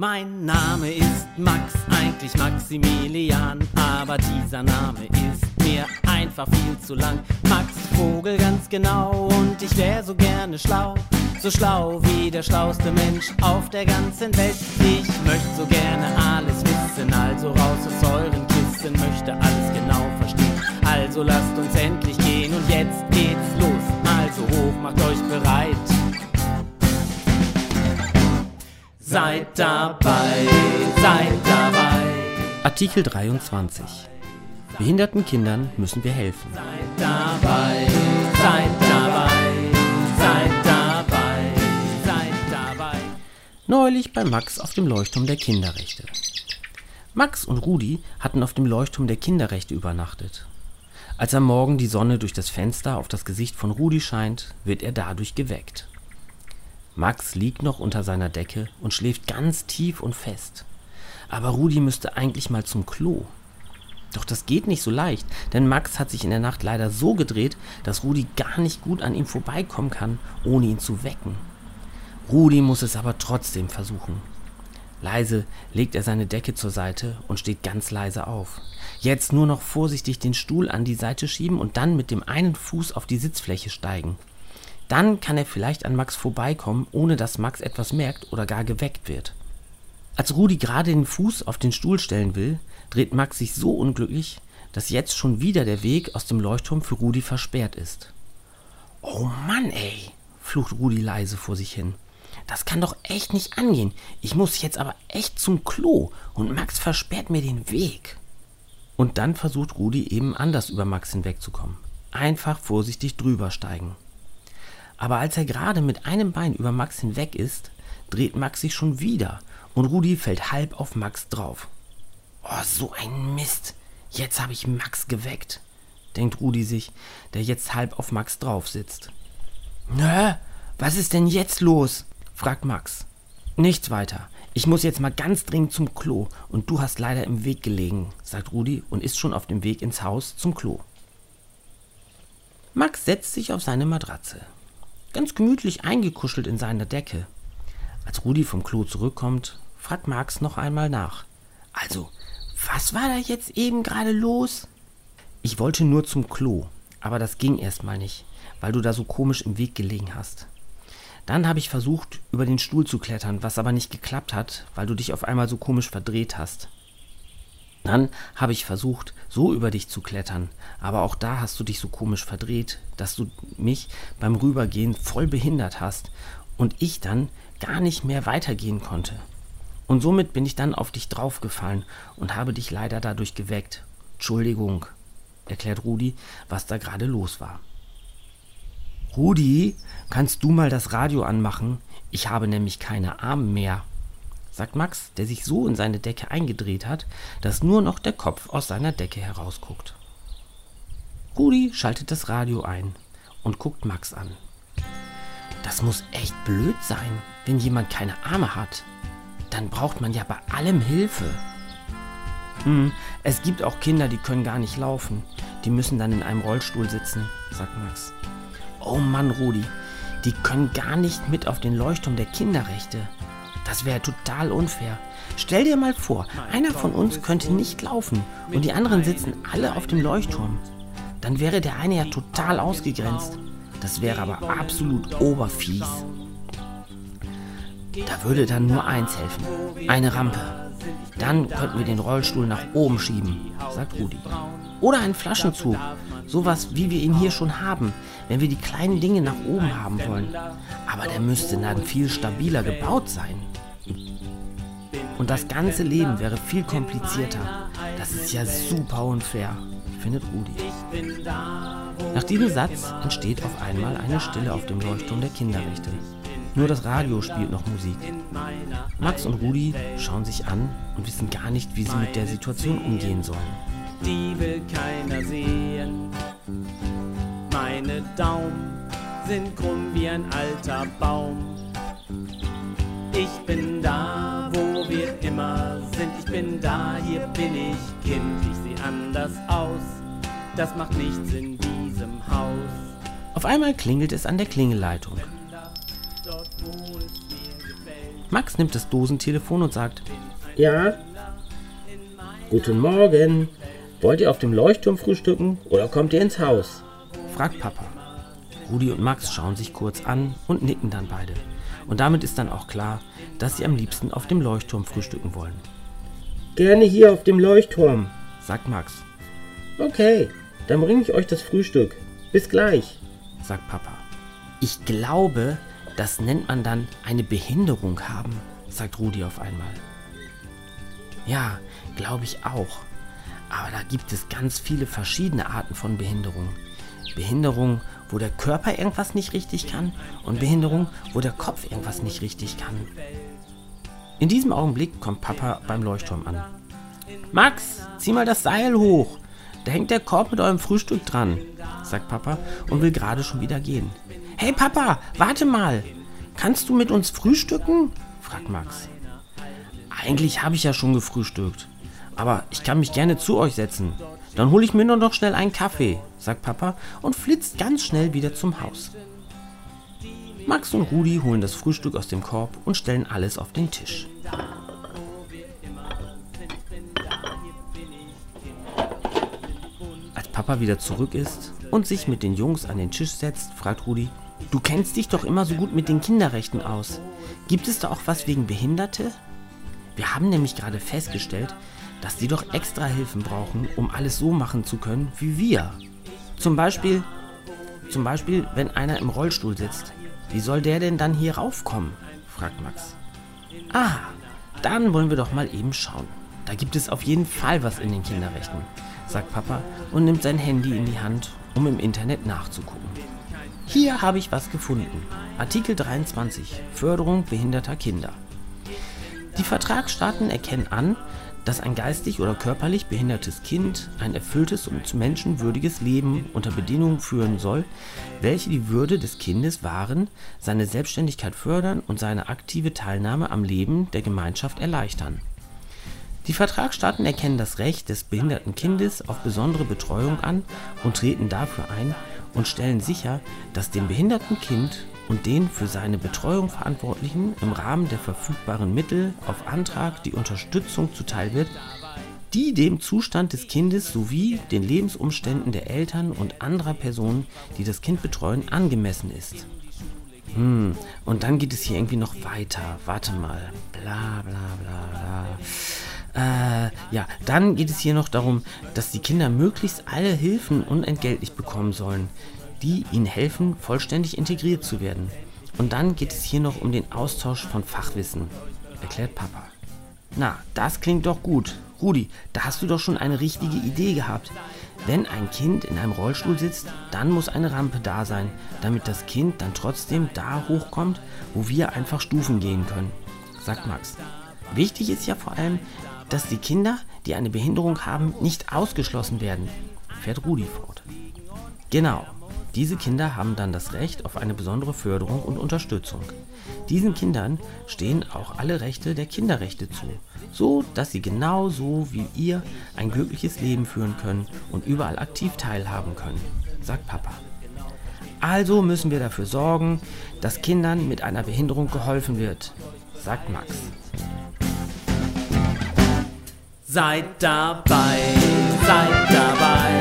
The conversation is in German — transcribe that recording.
Mein Name ist Max, eigentlich Maximilian, aber dieser Name ist mir einfach viel zu lang. Max Vogel ganz genau und ich wär so gerne schlau, so schlau wie der schlauste Mensch auf der ganzen Welt. Ich möchte so gerne alles wissen, also raus aus euren Kissen, möchte alles genau verstehen. Also lasst uns endlich gehen und jetzt geht's los. Also hoch, macht euch bereit. Seid dabei, seid dabei. Artikel 23. Behinderten Kindern müssen wir helfen. Seid dabei, seid dabei, seid dabei, seid dabei. Neulich bei Max auf dem Leuchtturm der Kinderrechte. Max und Rudi hatten auf dem Leuchtturm der Kinderrechte übernachtet. Als am Morgen die Sonne durch das Fenster auf das Gesicht von Rudi scheint, wird er dadurch geweckt. Max liegt noch unter seiner Decke und schläft ganz tief und fest. Aber Rudi müsste eigentlich mal zum Klo. Doch das geht nicht so leicht, denn Max hat sich in der Nacht leider so gedreht, dass Rudi gar nicht gut an ihm vorbeikommen kann, ohne ihn zu wecken. Rudi muss es aber trotzdem versuchen. Leise legt er seine Decke zur Seite und steht ganz leise auf. Jetzt nur noch vorsichtig den Stuhl an die Seite schieben und dann mit dem einen Fuß auf die Sitzfläche steigen. Dann kann er vielleicht an Max vorbeikommen, ohne dass Max etwas merkt oder gar geweckt wird. Als Rudi gerade den Fuß auf den Stuhl stellen will, dreht Max sich so unglücklich, dass jetzt schon wieder der Weg aus dem Leuchtturm für Rudi versperrt ist. Oh Mann, ey, flucht Rudi leise vor sich hin. Das kann doch echt nicht angehen. Ich muss jetzt aber echt zum Klo und Max versperrt mir den Weg. Und dann versucht Rudi eben anders über Max hinwegzukommen. Einfach vorsichtig drüber steigen. Aber als er gerade mit einem Bein über Max hinweg ist, dreht Max sich schon wieder und Rudi fällt halb auf Max drauf. Oh, so ein Mist. Jetzt habe ich Max geweckt, denkt Rudi sich, der jetzt halb auf Max drauf sitzt. Nö, was ist denn jetzt los? fragt Max. Nichts weiter. Ich muss jetzt mal ganz dringend zum Klo und du hast leider im Weg gelegen, sagt Rudi und ist schon auf dem Weg ins Haus zum Klo. Max setzt sich auf seine Matratze ganz gemütlich eingekuschelt in seiner Decke. Als Rudi vom Klo zurückkommt, fragt Max noch einmal nach. Also, was war da jetzt eben gerade los? Ich wollte nur zum Klo, aber das ging erstmal nicht, weil du da so komisch im Weg gelegen hast. Dann habe ich versucht, über den Stuhl zu klettern, was aber nicht geklappt hat, weil du dich auf einmal so komisch verdreht hast. Dann habe ich versucht, so über dich zu klettern, aber auch da hast du dich so komisch verdreht, dass du mich beim Rübergehen voll behindert hast und ich dann gar nicht mehr weitergehen konnte. Und somit bin ich dann auf dich draufgefallen und habe dich leider dadurch geweckt. Entschuldigung, erklärt Rudi, was da gerade los war. Rudi, kannst du mal das Radio anmachen? Ich habe nämlich keine Arme mehr, sagt Max, der sich so in seine Decke eingedreht hat, dass nur noch der Kopf aus seiner Decke herausguckt. Rudi schaltet das Radio ein und guckt Max an. Das muss echt blöd sein, wenn jemand keine Arme hat. Dann braucht man ja bei allem Hilfe. Hm, es gibt auch Kinder, die können gar nicht laufen. Die müssen dann in einem Rollstuhl sitzen, sagt Max. Oh Mann, Rudi, die können gar nicht mit auf den Leuchtturm der Kinderrechte. Das wäre total unfair. Stell dir mal vor, einer von uns könnte nicht laufen und die anderen sitzen alle auf dem Leuchtturm. Dann wäre der eine ja total ausgegrenzt. Das wäre aber absolut oberfies. Da würde dann nur eins helfen. Eine Rampe. Dann könnten wir den Rollstuhl nach oben schieben, sagt Rudi. Oder einen Flaschenzug. Sowas, wie wir ihn hier schon haben, wenn wir die kleinen Dinge nach oben haben wollen. Aber der müsste dann viel stabiler gebaut sein. Und das ganze Leben wäre viel komplizierter. Das ist ja super unfair, findet Rudi. Nach diesem Satz entsteht auf einmal eine Stille auf dem Leuchtturm der Kinderrechte. Nur das Radio spielt noch Musik. Max und Rudi schauen sich an und wissen gar nicht, wie sie mit der Situation umgehen sollen. Die will keiner sehen. Meine Daumen sind krumm wie ein alter Baum. Ich bin da, bin da, hier bin ich Kind. Ich sehe anders aus. Das macht nichts in diesem Haus. Auf einmal klingelt es an der Klingelleitung. Max nimmt das Dosentelefon und sagt, Ja? Guten Morgen. Wollt ihr auf dem Leuchtturm frühstücken oder kommt ihr ins Haus? fragt Papa. Rudi und Max schauen sich kurz an und nicken dann beide. Und damit ist dann auch klar, dass sie am liebsten auf dem Leuchtturm frühstücken wollen, Gerne hier auf dem Leuchtturm. sagt Max, Okay, dann bringe ich euch das Frühstück. Bis gleich. sagt Papa. Ich glaube, das nennt man dann eine Behinderung haben, sagt Rudi auf einmal. Ja, glaube ich auch. Aber da gibt es ganz viele verschiedene Arten von Behinderung. Behinderung, wo der Körper irgendwas nicht richtig kann und Behinderung, wo der Kopf irgendwas nicht richtig kann. In diesem Augenblick kommt Papa beim Leuchtturm an. Max, zieh mal das Seil hoch. Da hängt der Korb mit eurem Frühstück dran, sagt Papa und will gerade schon wieder gehen. Hey Papa, warte mal. Kannst du mit uns frühstücken? fragt Max. Eigentlich habe ich ja schon gefrühstückt. Aber ich kann mich gerne zu euch setzen. Dann hole ich mir nur noch schnell einen Kaffee, sagt Papa und flitzt ganz schnell wieder zum Haus. Max und Rudi holen das Frühstück aus dem Korb und stellen alles auf den Tisch. Als Papa wieder zurück ist und sich mit den Jungs an den Tisch setzt, fragt Rudi, du kennst dich doch immer so gut mit den Kinderrechten aus. Gibt es da auch was wegen Behinderte? Wir haben nämlich gerade festgestellt, dass die doch extra Hilfen brauchen, um alles so machen zu können wie wir. Zum Beispiel, zum Beispiel, wenn einer im Rollstuhl sitzt. Wie soll der denn dann hier raufkommen? fragt Max. Ah, dann wollen wir doch mal eben schauen. Da gibt es auf jeden Fall was in den Kinderrechten, sagt Papa und nimmt sein Handy in die Hand, um im Internet nachzugucken. Hier habe ich was gefunden. Artikel 23. Förderung behinderter Kinder. Die Vertragsstaaten erkennen an, dass ein geistig oder körperlich behindertes Kind ein erfülltes und menschenwürdiges Leben unter Bedingungen führen soll, welche die Würde des Kindes wahren, seine Selbstständigkeit fördern und seine aktive Teilnahme am Leben der Gemeinschaft erleichtern. Die Vertragsstaaten erkennen das Recht des behinderten Kindes auf besondere Betreuung an und treten dafür ein und stellen sicher, dass dem behinderten Kind und den für seine Betreuung Verantwortlichen im Rahmen der verfügbaren Mittel auf Antrag die Unterstützung zuteil wird, die dem Zustand des Kindes sowie den Lebensumständen der Eltern und anderer Personen, die das Kind betreuen, angemessen ist. Hm, und dann geht es hier irgendwie noch weiter. Warte mal. Bla bla bla bla. Äh, ja, dann geht es hier noch darum, dass die Kinder möglichst alle Hilfen unentgeltlich bekommen sollen, die ihnen helfen, vollständig integriert zu werden. Und dann geht es hier noch um den Austausch von Fachwissen, erklärt Papa. Na, das klingt doch gut. Rudi, da hast du doch schon eine richtige Idee gehabt. Wenn ein Kind in einem Rollstuhl sitzt, dann muss eine Rampe da sein, damit das Kind dann trotzdem da hochkommt, wo wir einfach Stufen gehen können, sagt Max. Wichtig ist ja vor allem, dass die Kinder, die eine Behinderung haben, nicht ausgeschlossen werden, fährt Rudi fort. Genau, diese Kinder haben dann das Recht auf eine besondere Förderung und Unterstützung. Diesen Kindern stehen auch alle Rechte der Kinderrechte zu, so dass sie genauso wie ihr ein glückliches Leben führen können und überall aktiv teilhaben können, sagt Papa. Also müssen wir dafür sorgen, dass Kindern mit einer Behinderung geholfen wird, sagt Max. Seid dabei, seid dabei.